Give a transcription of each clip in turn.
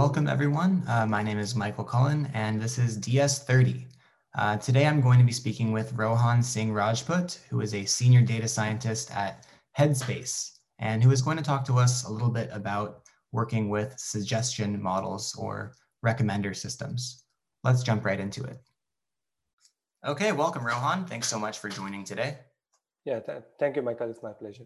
welcome everyone. Uh, my name is Michael Cullen and this is DS30. Uh, today I'm going to be speaking with Rohan Singh Rajput, who is a senior data scientist at Headspace and who is going to talk to us a little bit about working with suggestion models or recommender systems. Let's jump right into it. Okay, welcome Rohan. Thanks so much for joining today. Yeah, th thank you, Michael. It's my pleasure.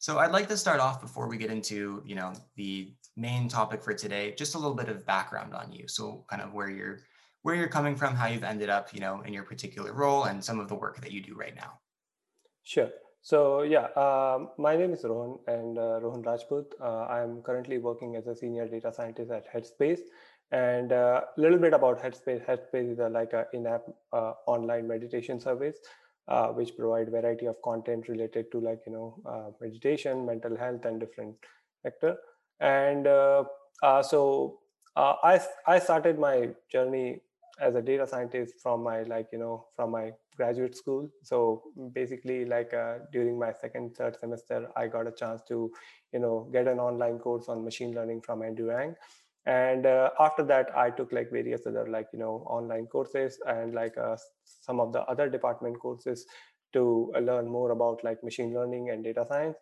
So I'd like to start off before we get into, you know, the main topic for today, just a little bit of background on you. So kind of where you're where you're coming from, how you've ended up, you know, in your particular role and some of the work that you do right now. Sure. So yeah, um, my name is Rohan and uh, Rohan Rajput. Uh, I'm currently working as a senior data scientist at Headspace. And a uh, little bit about Headspace. Headspace is a, like an in-app uh, online meditation service uh, which provide variety of content related to like you know uh, meditation mental health and different sector. And uh, uh so uh, i i started my journey as a data scientist from my like you know from my graduate school. So basically like uh, during my second third semester i got a chance to you know get an online course on machine learning from andrew Ng and uh, after that i took like various other like you know online courses and like uh, some of the other department courses to uh, learn more about like machine learning and data science.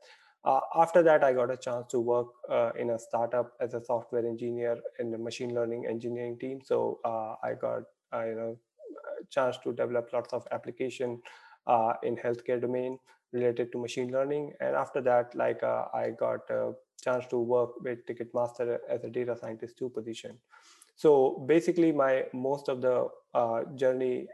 Uh, after that i got a chance to work uh, in a startup as a software engineer in the machine learning engineering team. So uh, i got you know a chance to develop lots of application in healthcare domain related to machine learning and after that like i got a chance to work with Ticketmaster as a data scientist two position. So basically, my most of the uh, journey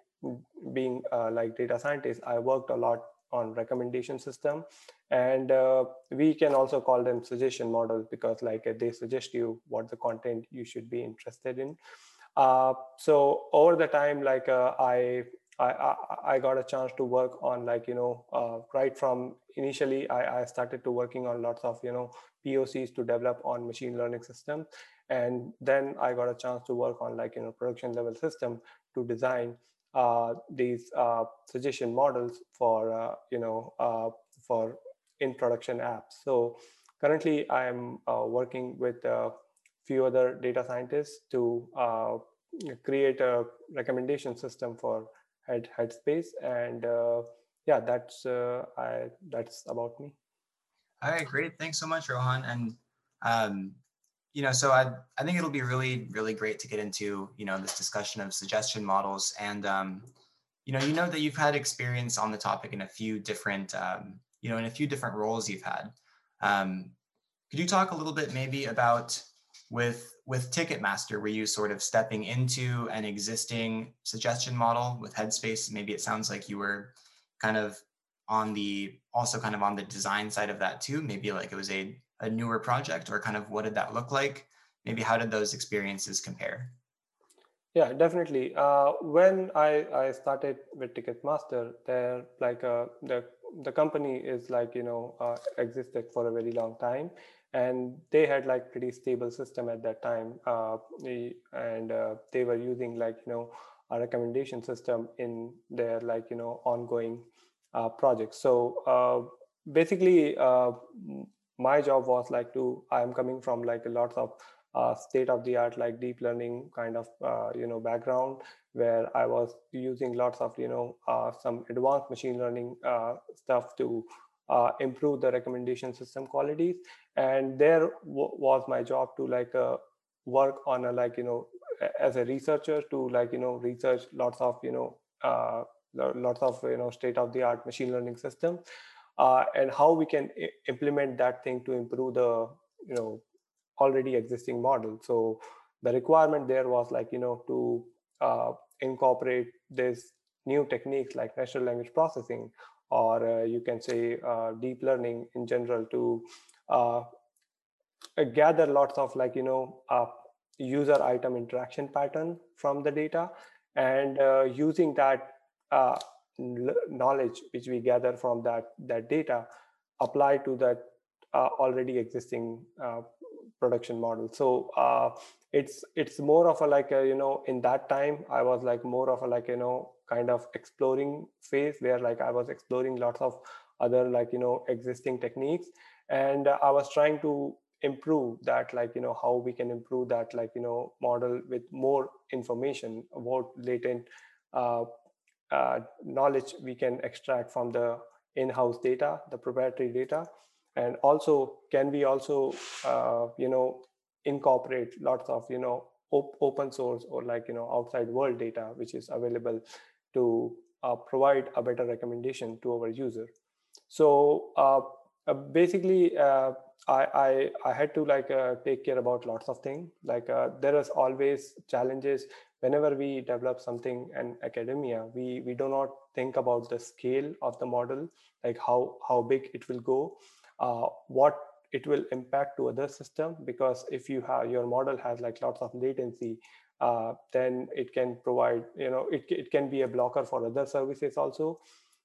being uh, like data scientist, I worked a lot on recommendation system, and uh, we can also call them suggestion models because like they suggest you what the content you should be interested in. Uh, so over the time, like uh, I I, I, got a chance to work on like you know uh, right from initially I, I started to working on lots of you know POCs to develop on machine learning system. And then I got a chance to work on like, you know, production level system to design uh, these uh, suggestion models for, uh, you know, uh, for in production apps. So currently I'm uh, working with a few other data scientists to create a recommendation system for head headspace and yeah that's I, that's about me all right, great. Thanks so much, Rohan. And um, you know, so I I think it'll be really really great to get into you know this discussion of suggestion models and um, you know you know that you've had experience on the topic in a few different um, you know in a few different roles you've had. Um, could you talk a little bit maybe about with with Ticketmaster, were you sort of stepping into an existing suggestion model with Headspace? Maybe it sounds like you were kind of on the also kind of on the design side of that too maybe like it was a, a newer project or kind of what did that look like? Maybe how did those experiences compare? Yeah definitely. Uh, when i i started with ticketmaster there like uh, the the company is like you know uh, existed for a very long time and they had like pretty stable system at that time uh, and uh, they were using like you know a recommendation system in their like you know ongoing uh, projects. So uh, basically, uh, my job was like to I'm coming from like a lot of uh, state of the art like deep learning kind of you know background where I was using lots of you know some advanced machine learning stuff to improve the recommendation system qualities and there was my job to like work on a like you know as a researcher to like you know research lots of you know lots of you know state of the art machine learning system uh, and how we can implement that thing to improve the you know already existing model. So the requirement there was like you know to uh, incorporate this new techniques like natural language processing or uh, you can say uh, deep learning in general to uh, gather lots of like you know uh, user item interaction pattern from the data and using that uh, knowledge which we gather from that that data apply to that uh, already existing uh, production model. So uh, it's it's more of a like a, you know in that time i was like more of a like you know kind of exploring phase where like i was exploring lots of other like you know existing techniques and i was trying to improve that like you know how we can improve that like you know model with more information about latent uh, uh, knowledge we can extract from the in-house data the proprietary data. And also can we also uh, you know incorporate lots of you know op- open source or like you know outside world data which is available to uh, provide a better recommendation to our user. So uh, basically uh, I, I, I had to like uh, take care about lots of things like uh, there is always challenges whenever we develop something in academia. We we do not think about the scale of the model like how how big it will go uh, what it will impact to other system. Because if you have your model has like lots of latency then it can provide you know it, it can be a blocker for other services also.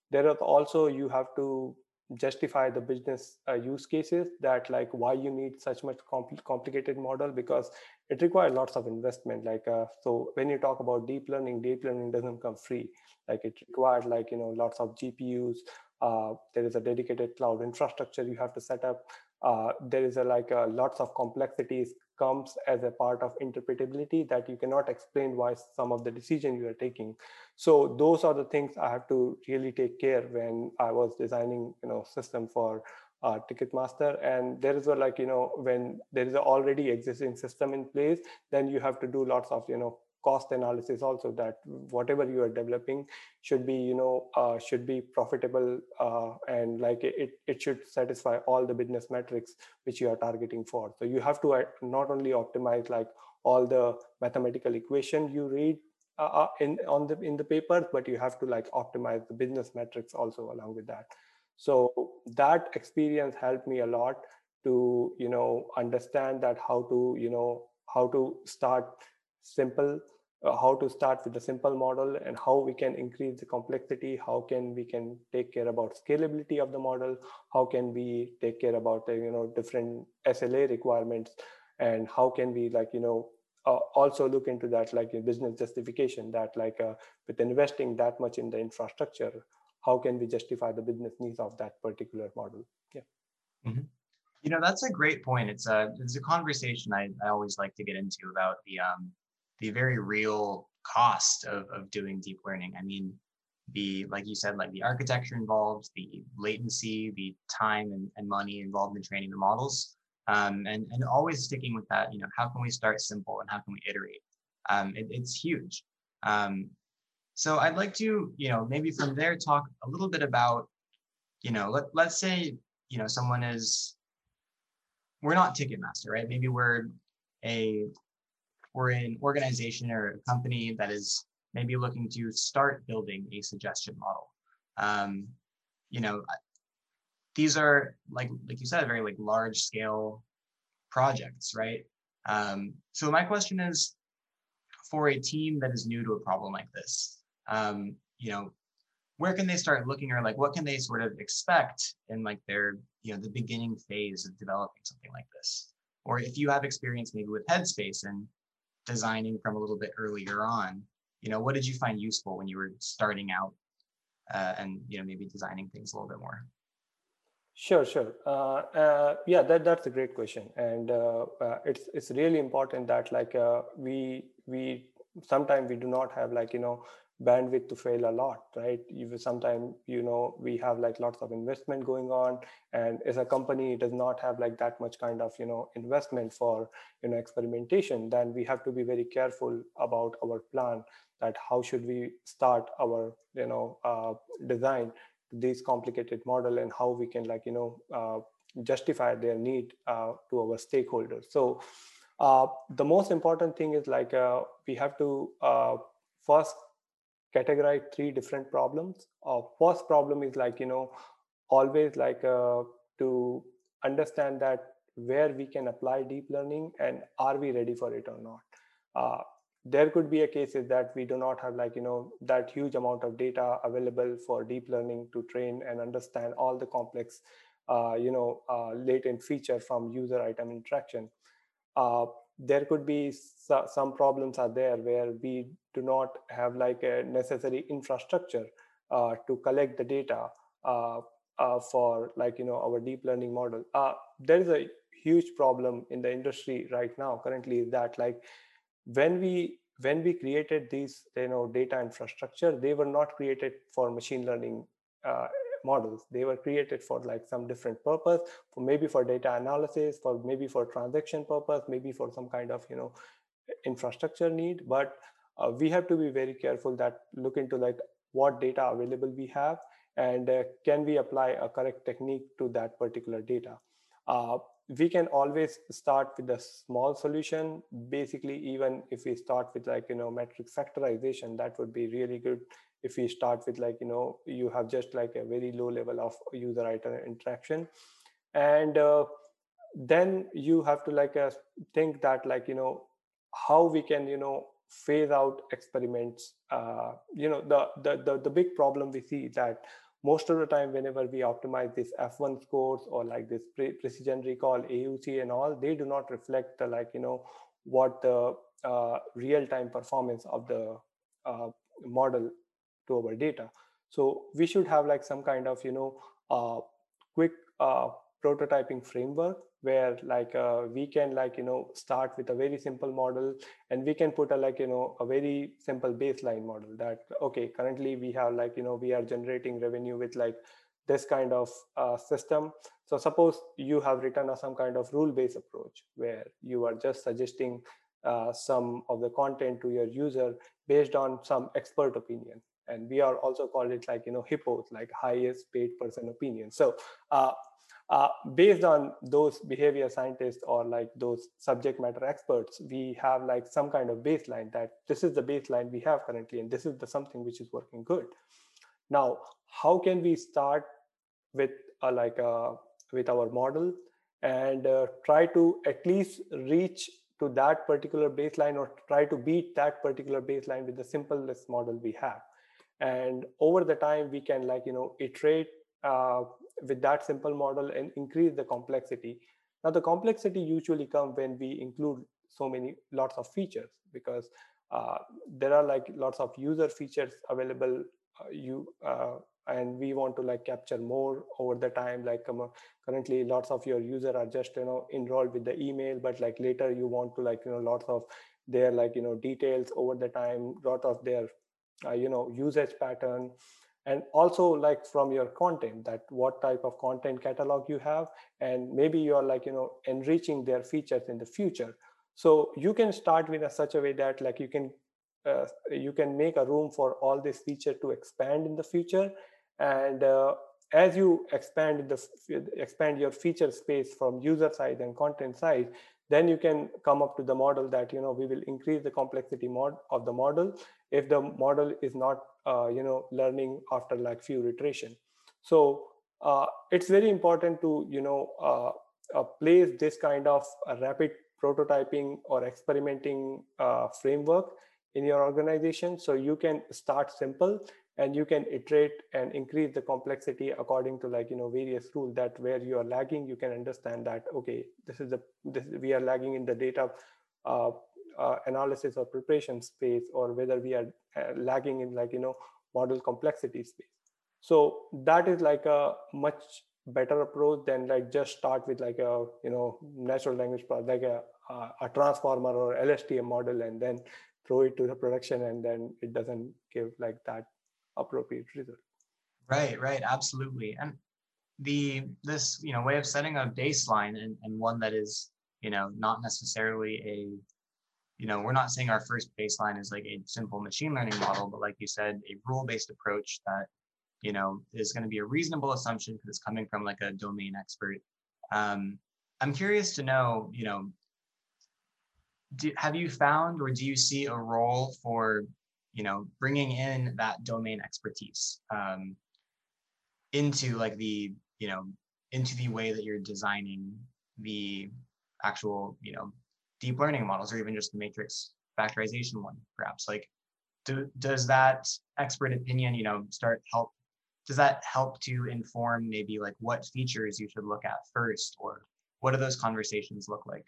There are also you have to justify the business uh, use cases that like why you need such much compl- complicated model because it requires lots of investment like uh, so when you talk about deep learning deep learning doesn't come free. Like it requires like you know lots of gpus uh, there is a dedicated cloud infrastructure you have to set up uh, there is a like a, lots of complexities comes as a part of interpretability that you cannot explain why some of the decision you are taking. So those are the things i have to really take care when i was designing you know system for uh, ticketmaster. And there is a like you know when there is already existing system in place then you have to do lots of you know cost analysis also that whatever you are developing should be you know uh, should be profitable uh, and like it, it should satisfy all the business metrics which you are targeting for. So you have to uh, not only optimize like all the mathematical equation you read uh, uh, in on the in the papers but you have to like optimize the business metrics also along with that. So that experience helped me a lot to you know understand that how to you know how to start simple uh, how to start with the simple model and how we can increase the complexity how can we can take care about scalability of the model how can we take care about the you know different sla requirements and how can we like you know uh, also look into that like a business justification that like uh, with investing that much in the infrastructure how can we justify the business needs of that particular model? Yeah. Mm-hmm. you know that's a great point. It's a it's a conversation i, I always like to get into about the um the very real cost of, of doing deep learning. I mean, the like you said, like the architecture involved, the latency, the time and, and money involved in training the models. Um, and, and always sticking with that, you know, how can we start simple and how can we iterate? Um, it, it's huge. Um, so I'd like to, you know, maybe from there talk a little bit about, you know, let, let's say, you know, someone is, we're not Ticketmaster, right? Maybe we're a we're an organization or a company that is maybe looking to start building a suggestion model. Um, you know, these are like like you said, very like large scale projects, right? Um, so my question is, for a team that is new to a problem like this, um, you know, where can they start looking or like what can they sort of expect in like their you know the beginning phase of developing something like this? Or if you have experience maybe with Headspace and designing from a little bit earlier on. You know what did you find useful when you were starting out uh, and you know maybe designing things a little bit more? Sure sure. Uh, uh, yeah that that's a great question. And uh, uh, it's it's really important that like uh, we we sometimes we do not have like you know bandwidth to fail a lot right? You sometimes you know we have like lots of investment going on. And as a company it does not have like that much kind of you know investment for you know experimentation. Then we have to be very careful about our plan that how should we start our you know uh, design these complicated model and how we can like you know uh, justify their need uh, to our stakeholders. So uh, the most important thing is like uh, we have to uh, first categorize three different problems. Uh, first problem is like, you know, always like uh, to understand that where we can apply deep learning and are we ready for it or not. Uh, there could be a cases that we do not have like, you know, that huge amount of data available for deep learning to train and understand all the complex, uh, you know, uh, latent feature from user item interaction. There could be some problems are there where we do not have like a necessary infrastructure uh, to collect the data uh, uh, for like you know our deep learning model. Uh, there is a huge problem in the industry right now currently is that like when we when we created these you know data infrastructure they were not created for machine learning uh, models. They were created for like some different purpose for maybe for data analysis for maybe for transaction purpose maybe for some kind of you know infrastructure need. But uh, we have to be very careful that look into like what data available we have and uh, can we apply a correct technique to that particular data. Uh, we can always start with a small solution. Basically even if we start with like you know matrix factorization that would be really good if we start with like you know you have just like a very low level of user item interaction. And uh, then you have to like uh, think that like you know how we can you know phase out experiments. Uh, you know the, the the the big problem we see that most of the time whenever we optimize this f1 scores or like this pre- precision recall auc and all they do not reflect the like you know what the uh, real time performance of the uh, model to our data. So we should have like some kind of you know uh, quick uh, prototyping framework where like uh, we can like you know start with a very simple model and we can put a like you know a very simple baseline model that okay currently we have like you know we are generating revenue with like this kind of uh, system. So suppose you have written a, some kind of rule based approach where you are just suggesting uh, some of the content to your user based on some expert opinion and we are also called it like you know hippos like highest paid person opinion. So uh, uh, based on those behavior scientists or like those subject matter experts we have like some kind of baseline that this is the baseline we have currently and this is the something which is working good. Now how can we start with uh, like uh, with our model and uh, try to at least reach to that particular baseline or try to beat that particular baseline with the simplest model we have and over the time we can like you know iterate uh, with that simple model and increase the complexity. Now the complexity usually come when we include so many lots of features because uh, there are like lots of user features available uh, you uh, and we want to like capture more over the time like um, currently lots of your user are just you know enrolled with the email but like later you want to like you know lots of their like you know details over the time lot of their uh, you know usage pattern and also like from your content that what type of content catalog you have and maybe you're like you know enriching their features in the future. So you can start with a such a way that like you can uh, you can make a room for all this feature to expand in the future and uh, as you expand the expand your feature space from user side and content side then you can come up to the model that you know we will increase the complexity mod of the model if the model is not uh, you know learning after like few iteration. So uh, it's very important to you know uh, uh place this kind of rapid prototyping or experimenting uh, framework in your organization so you can start simple and you can iterate and increase the complexity according to like you know various rules that where you are lagging you can understand that okay this is the this we are lagging in the data uh, uh, analysis or preparation space or whether we are uh, lagging in like you know model complexity space. So that is like a much better approach than like just start with like a you know natural language like a a transformer or lstm model and then throw it to the production and then it doesn't give like that appropriate result. Right right. Absolutely. And the this you know way of setting a baseline and, and one that is you know not necessarily a you know we're not saying our first baseline is like a simple machine learning model but like you said a rule based approach that you know is going to be a reasonable assumption because it's coming from like a domain expert. Um, i'm curious to know you know do, have you found or do you see a role for you know bringing in that domain expertise um, into like the you know into the way that you're designing the actual you know deep learning models or even just the matrix factorization one perhaps? Like do, does that expert opinion you know start help does that help to inform maybe like what features you should look at first or what do those conversations look like?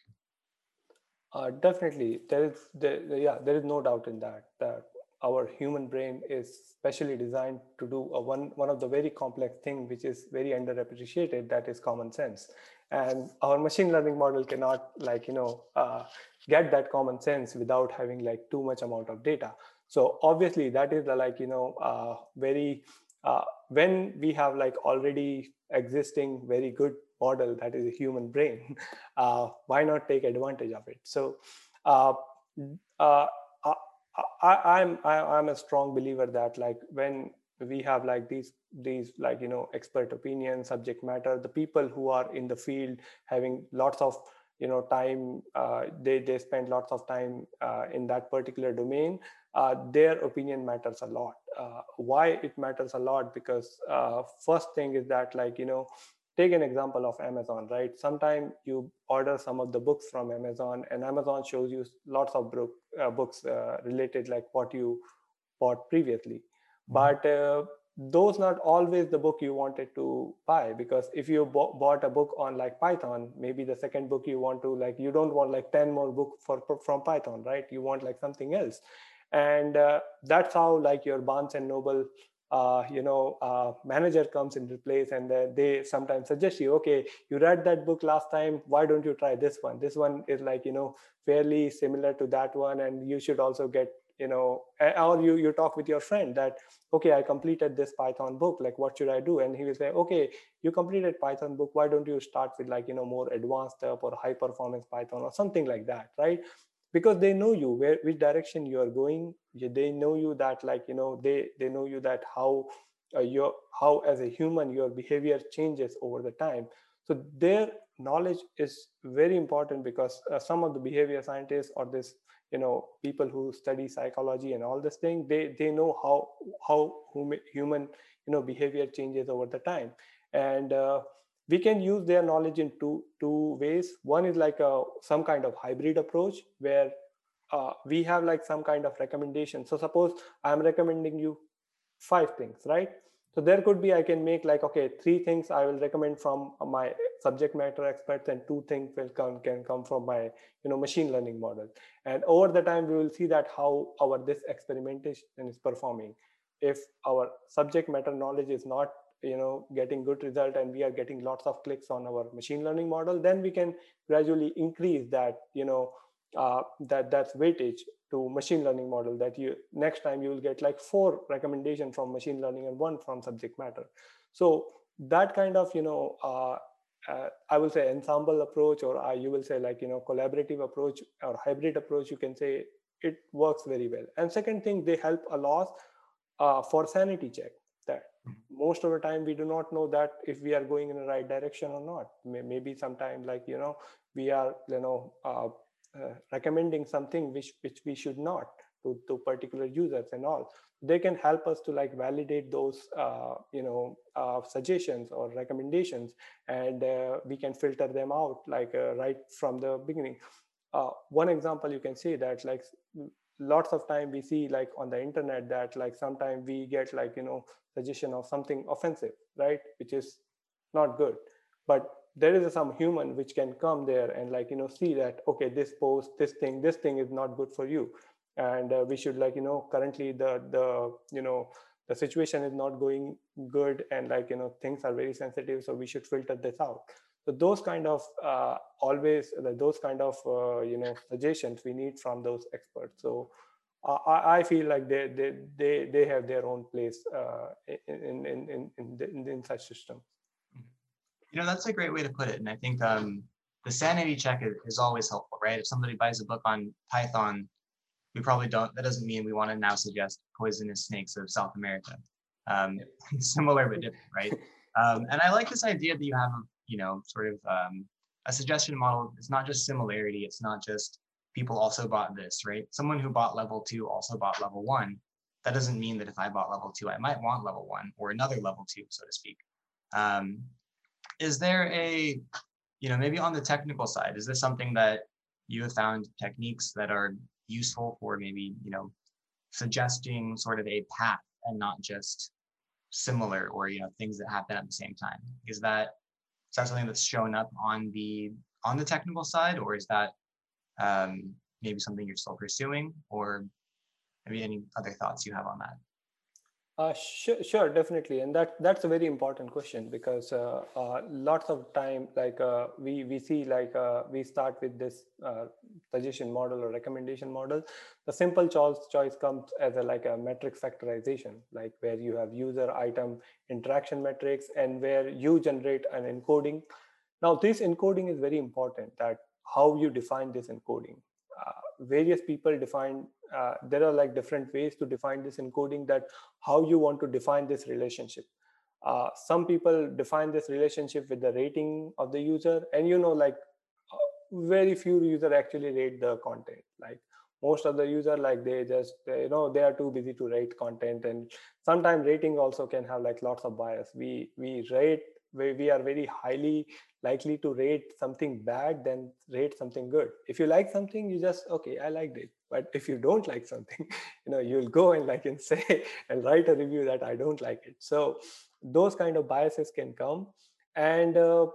Uh, definitely. There is there, yeah there is no doubt in that that our human brain is specially designed to do a one one of the very complex thing which is very underappreciated that is common sense and our machine learning model cannot like you know uh, get that common sense without having like too much amount of data. So obviously that is the like you know uh, very uh, when we have like already existing very good model that is a human brain uh, why not take advantage of it? So uh, uh, I, I'm I, am i am a strong believer that like when we have like these these like you know expert opinion subject matter the people who are in the field having lots of you know time uh, they they spend lots of time uh, in that particular domain uh, their opinion matters a lot. Uh, why it matters a lot? Because uh, first thing is that like you know take an example of amazon right? Sometimes you order some of the books from amazon and amazon shows you lots of book, uh, books related like what you bought previously. But uh, those not always the book you wanted to buy because if you b- bought a book on like python maybe the second book you want to like you don't want like 10 more book for from python right? You want like something else. And uh, that's how like your barnes and noble uh, you know uh, manager comes into place and uh, they sometimes suggest you okay you read that book last time why don't you try this one? This one is like you know fairly similar to that one and you should also get you know or you you talk with your friend that okay i completed this python book like what should i do? And he will say okay you completed python book why don't you start with like you know more advanced stuff or high performance python or something like that right? Because they know you where which direction you are going. They know you that like you know they they know you that how uh, your how as a human your behavior changes over the time. So their knowledge is very important because uh, some of the behavior scientists or this you know people who study psychology and all this thing they they know how how human you know behavior changes over the time. And uh, we can use their knowledge in two two ways. One is like a some kind of hybrid approach where uh, we have like some kind of recommendation. So suppose i'm recommending you five things right? So there could be i can make like okay three things i will recommend from my subject matter experts and two things will come can come from my you know machine learning model. And over the time we will see that how our this experimentation is performing. If our subject matter knowledge is not you know getting good result and we are getting lots of clicks on our machine learning model then we can gradually increase that you know uh, that that's weightage to machine learning model that you next time you will get like four recommendation from machine learning and one from subject matter. So that kind of you know uh, uh, i will say ensemble approach or uh, you will say like you know collaborative approach or hybrid approach you can say it works very well. And second thing they help a lot uh, for sanity check that hmm. most of the time we do not know that if we are going in the right direction or not. Maybe sometime like you know we are you know uh, uh, recommending something which which we should not to, to particular users and all. They can help us to like validate those uh, you know uh, suggestions or recommendations and uh, we can filter them out like uh, right from the beginning. Uh, one example you can see that like lots of time we see like on the internet that like sometimes we get like you know suggestion of something offensive right which is not good. But there is some human which can come there and like you know see that okay this post this thing this thing is not good for you and uh, we should like you know currently the the you know the situation is not going good and like you know things are very sensitive so we should filter this out so those kind of uh, always those kind of uh, you know suggestions we need from those experts so I, I, feel like they they they, they have their own place uh, in, in, in, in, in, in such systems you know, that's a great way to put it. And I think um, the sanity check is always helpful, right? If somebody buys a book on Python, we probably don't, that doesn't mean we want to now suggest poisonous snakes of South America. Um, similar but different, right? Um, and I like this idea that you have, you know, sort of um, a suggestion model. It's not just similarity. It's not just people also bought this, right? Someone who bought level two also bought level one. That doesn't mean that if I bought level two, I might want level one or another level two, so to speak. Um, is there a, you know, maybe on the technical side, is this something that you have found techniques that are useful for maybe, you know, suggesting sort of a path and not just similar or, you know, things that happen at the same time? Is that, is that something that's shown up on the, on the technical side, or is that um, maybe something you're still pursuing or maybe any other thoughts you have on that? Uh, sure, sure, definitely, and that that's a very important question because uh, uh, lots of time, like uh, we we see, like uh, we start with this uh, suggestion model or recommendation model. The simple choice choice comes as a like a matrix factorization, like where you have user item interaction metrics and where you generate an encoding. Now, this encoding is very important. That how you define this encoding. Various people define uh, there are like different ways to define this encoding that how you want to define this relationship. Uh, some people define this relationship with the rating of the user and you know like uh, very few user actually rate the content. Like most of the user like they just you know they are too busy to rate content and sometimes rating also can have like lots of bias. We we rate we, we are very highly likely to rate something bad than rate something good. If you like something you just okay i liked it. But if you don't like something you know you'll go and like and say and write a review that i don't like it. So those kind of biases can come. And uh,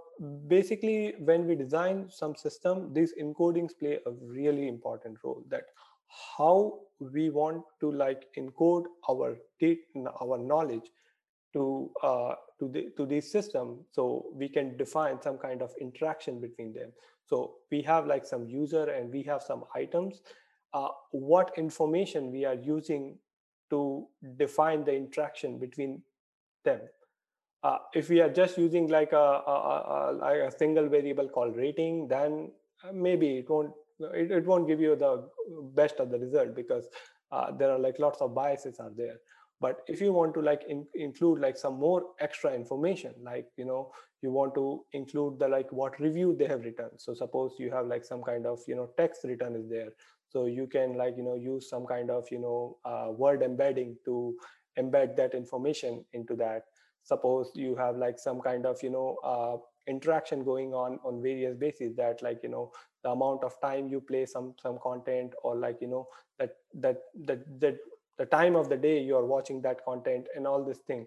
basically when we design some system these encodings play a really important role that how we want to like encode our data our knowledge to uh, to the to the system so we can define some kind of interaction between them. So we have like some user and we have some items. Uh, what information we are using to define the interaction between them? Uh, if we are just using like a, a, a, like a single variable called rating then uh, maybe it won't it, it won't give you the best of the result because uh, there are like lots of biases are there but if you want to like in, include like some more extra information like you know you want to include the like what review they have written. So suppose you have like some kind of you know text written is there. So you can like you know use some kind of you know uh, word embedding to embed that information into that. Suppose you have like some kind of you know uh, interaction going on on various bases that like you know the amount of time you play some some content or like you know that that that that the time of the day you are watching that content and all this thing.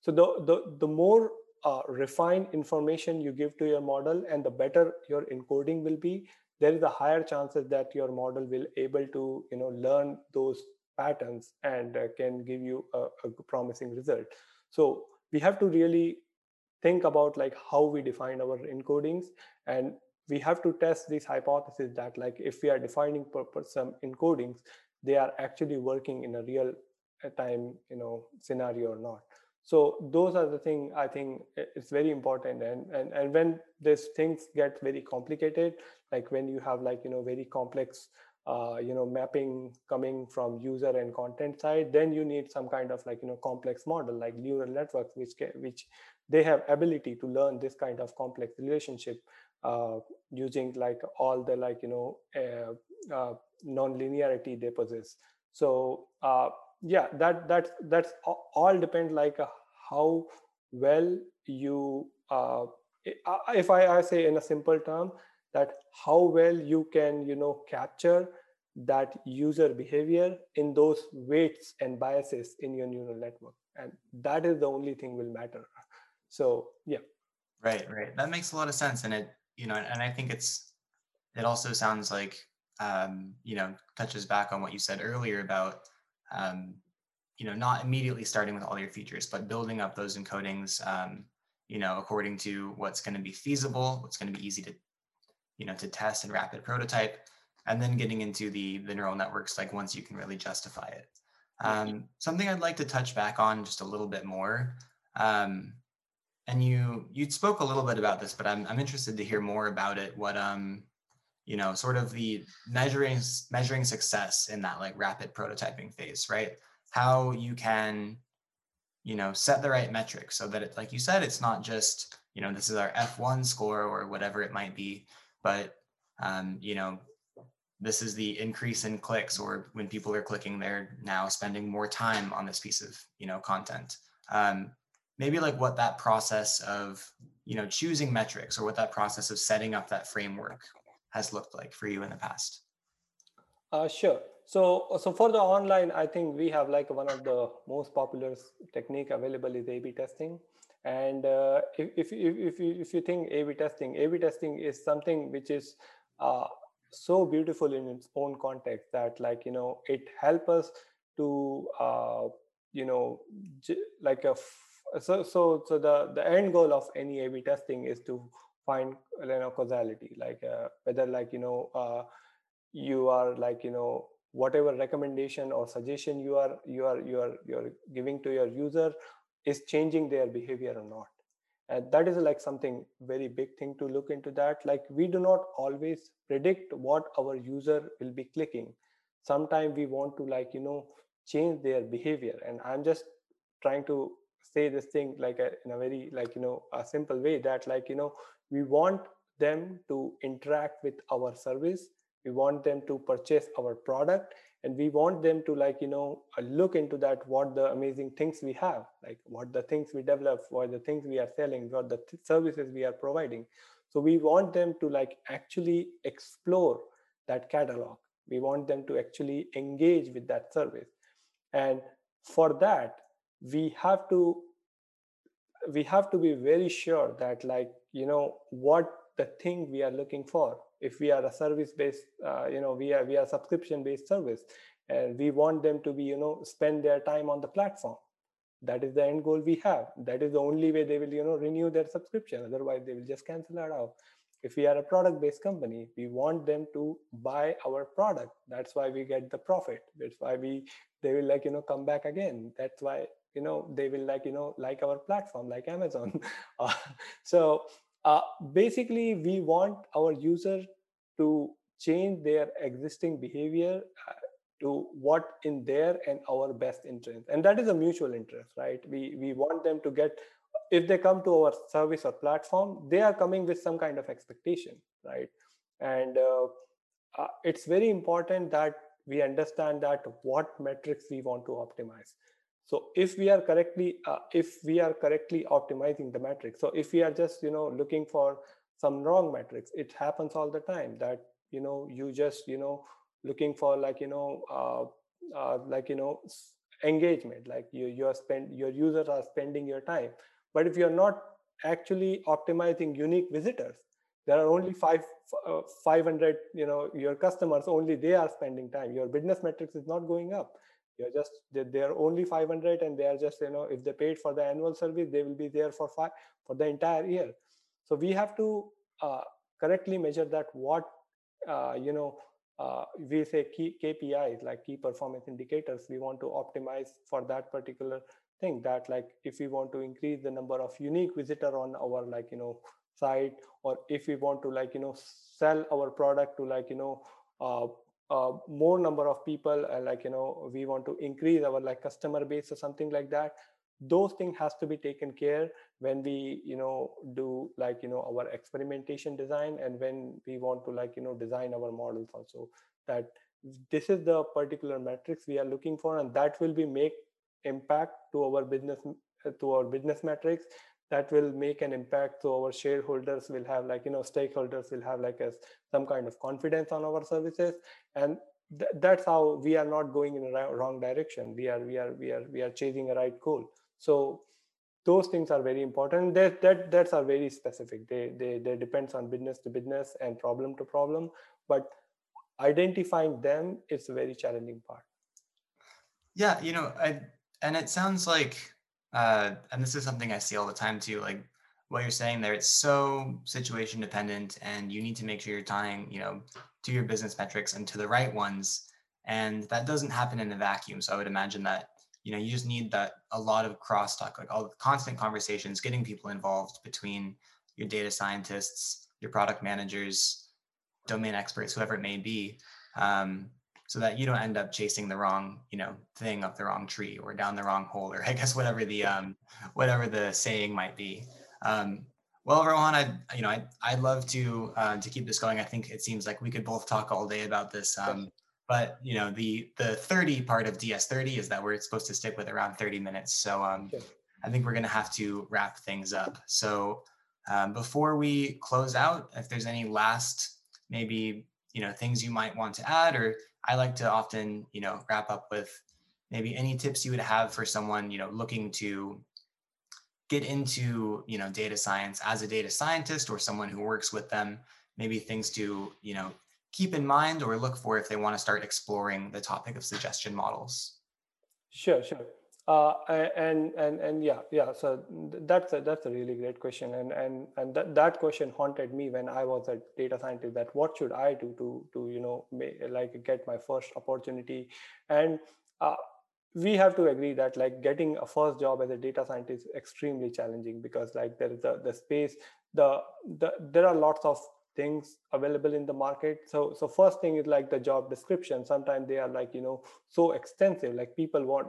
So the the, the more uh, refined information you give to your model and the better your encoding will be there is a higher chances that your model will able to you know learn those patterns and uh, can give you a, a promising result. So we have to really think about like how we define our encodings and we have to test this hypothesis that like if we are defining purpose some encodings they are actually working in a real uh, time you know scenario or not. So those are the thing i think it's very important. And and, and when these things get very complicated like when you have like you know very complex uh, you know mapping coming from user and content side then you need some kind of like you know complex model like neural networks which which they have ability to learn this kind of complex relationship uh, using like all the like you know uh, uh, non-linearity they possess. So uh, yeah that that that's all depend like uh, how well you uh, if I, I say in a simple term that how well you can you know capture that user behavior in those weights and biases in your neural network. And that is the only thing will matter. So yeah. Right right. That makes a lot of sense and it you know and i think it's it also sounds like um, you know, touches back on what you said earlier about, um, you know, not immediately starting with all your features, but building up those encodings, um, you know, according to what's going to be feasible, what's going to be easy to, you know, to test and rapid prototype, and then getting into the the neural networks like once you can really justify it. Um, something I'd like to touch back on just a little bit more. Um, and you you spoke a little bit about this, but I'm I'm interested to hear more about it. What um you know sort of the measuring measuring success in that like rapid prototyping phase right how you can you know set the right metrics so that it like you said it's not just you know this is our f1 score or whatever it might be but um, you know this is the increase in clicks or when people are clicking they're now spending more time on this piece of you know content um, maybe like what that process of you know choosing metrics or what that process of setting up that framework has looked like for you in the past? Uh, sure. So, so for the online, I think we have like one of the most popular technique available is A/B testing. And uh, if, if, if, you, if you think A/B testing, A/B testing is something which is uh, so beautiful in its own context that like you know it helps us to uh, you know like a so so so the the end goal of any A/B testing is to find you know causality, like uh, whether like you know uh, you are like you know whatever recommendation or suggestion you are you are you are you're giving to your user is changing their behavior or not. And that is like something very big thing to look into that. Like we do not always predict what our user will be clicking. Sometimes we want to like you know change their behavior. And i'm just trying to say this thing like a, in a very like you know a simple way that like you know we want them to interact with our service. We want them to purchase our product and we want them to like you know uh, look into that what the amazing things we have like what the things we develop what the things we are selling what the th- services we are providing. So we want them to like actually explore that catalog. We want them to actually engage with that service. And for that we have to we have to be very sure that like you know what the thing we are looking for. If we are a service based uh, you know we are we are subscription based service and we want them to be you know spend their time on the platform. That is the end goal we have. That is the only way they will you know renew their subscription. Otherwise they will just cancel it out. If we are a product based company we want them to buy our product. That's why we get the profit. That's why we they will like you know come back again. That's why you know they will like you know like our platform like amazon. Uh, so uh, basically we want our user to change their existing behavior uh, to what in their and our best interest. And that is a mutual interest right? We we want them to get if they come to our service or platform they are coming with some kind of expectation right? And uh, uh, it's very important that we understand that what metrics we want to optimize so if we are correctly uh, if we are correctly optimizing the matrix so if we are just you know looking for some wrong metrics it happens all the time that you know you just you know looking for like you know uh, uh, like you know engagement like you you're spend your users are spending your time. But if you're not actually optimizing unique visitors there are only five uh, 500 you know your customers only they are spending time. Your business metrics is not going up you're just they're only 500 and they are just you know if they paid for the annual service they will be there for five for the entire year. So we have to uh, correctly measure that what uh, you know uh, we say key kpis like key performance indicators we want to optimize for that particular thing that like if we want to increase the number of unique visitor on our like you know site or if we want to like you know sell our product to like you know uh, more number of people uh, like you know we want to increase our like customer base or something like that those things has to be taken care when we you know do like you know our experimentation design and when we want to like you know design our models also. That this is the particular metrics we are looking for and that will be make impact to our business to our business metrics that will make an impact so our shareholders will have like you know stakeholders will have like a some kind of confidence on our services. And th- that's how we are not going in a wrong direction. We are we are we are we are chasing a right goal. So those things are very important. That that that's are very specific. They they they depends on business to business and problem to problem. But identifying them is a very challenging part. Yeah you know I, and it sounds like uh, and this is something I see all the time too. Like what you're saying there, it's so situation dependent, and you need to make sure you're tying, you know, to your business metrics and to the right ones. And that doesn't happen in a vacuum. So I would imagine that you know you just need that a lot of crosstalk, like all the constant conversations, getting people involved between your data scientists, your product managers, domain experts, whoever it may be. Um, so that you don't end up chasing the wrong you know thing up the wrong tree or down the wrong hole or i guess whatever the um whatever the saying might be. Um well rohan i you know I, i'd love to uh, to keep this going. I think it seems like we could both talk all day about this um but you know the the 30 part of ds30 is that we're supposed to stick with around 30 minutes. So um i think we're going to have to wrap things up. So um, before we close out if there's any last maybe you know things you might want to add or I like to often, you know, wrap up with maybe any tips you would have for someone, you know, looking to get into, you know, data science as a data scientist or someone who works with them, maybe things to, you know, keep in mind or look for if they want to start exploring the topic of suggestion models. Sure, sure. Uh, and and and yeah yeah so that's a, that's a really great question. And and and that, that question haunted me when i was a data scientist that what should i do to to you know make, like get my first opportunity? And uh, we have to agree that like getting a first job as a data scientist is extremely challenging because like there is the the space the the there are lots of things available in the market. So so first thing is like the job description. Sometimes they are like you know so extensive. Like people want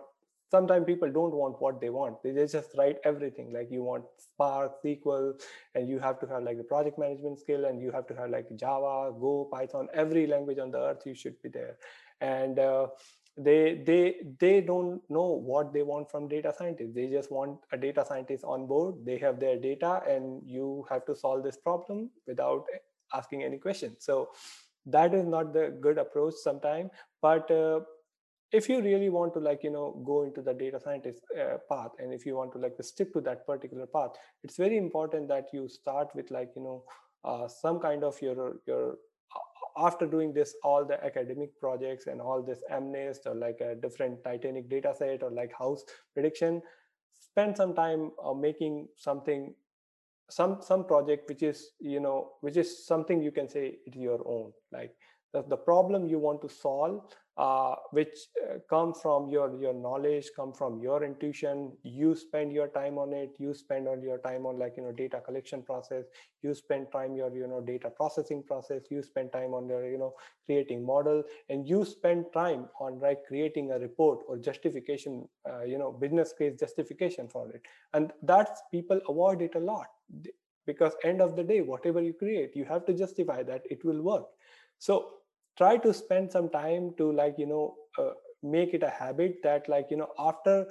sometimes people don't want what they want. They just write everything like you want spark sql and you have to have like the project management skill and you have to have like java go python every language on the earth you should be there. And uh, they they they don't know what they want from data scientists. They just want a data scientist on board. They have their data and you have to solve this problem without asking any questions. So that is not the good approach sometimes but uh, if you really want to like you know go into the data scientist uh, path and if you want to like stick to that particular path it's very important that you start with like you know uh, some kind of your your after doing this all the academic projects and all this MNIST or like a different titanic data set or like house prediction spend some time uh, making something some some project which is you know which is something you can say it's your own. Like the, the problem you want to solve uh, which uh, come from your your knowledge come from your intuition. You spend your time on it. You spend all your time on like you know data collection process. You spend time your you know data processing process. You spend time on your you know creating model. And you spend time on like creating a report or justification uh, you know business case justification for it. And that's people avoid it a lot. Because end of the day whatever you create you have to justify that it will work. So try to spend some time to like you know uh, make it a habit that like you know after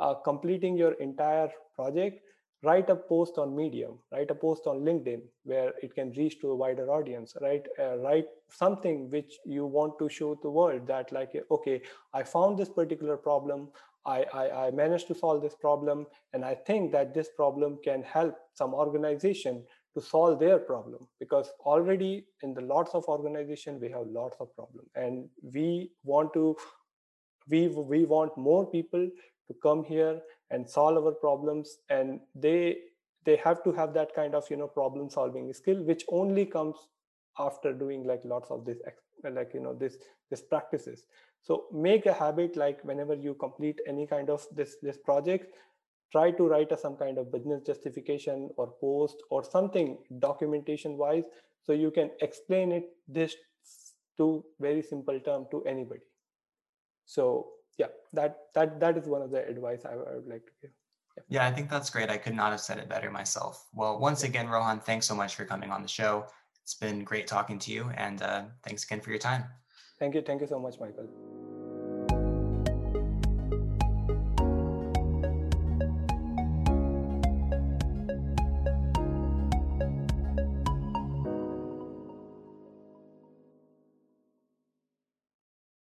uh, completing your entire project write a post on medium write a post on linkedin where it can reach to a wider audience right? Uh, write something which you want to show the world that like okay i found this particular problem I, I, I managed to solve this problem and i think that this problem can help some organization to solve their problem because already in the lots of organization we have lots of problem. And we want to we we want more people to come here and solve our problems and they they have to have that kind of you know problem solving skill which only comes after doing like lots of this like you know this this practices. So make a habit like whenever you complete any kind of this this project try to write a, some kind of business justification or post or something documentation wise so you can explain it this to very simple term to anybody. So yeah that that that is one of the advice i, I would like to give. Yeah. yeah. i think that's great. I could not have said it better myself. Well once again rohan thanks so much for coming on the show. It's been great talking to you and uh, thanks again for your time. Thank you. Thank you so much michael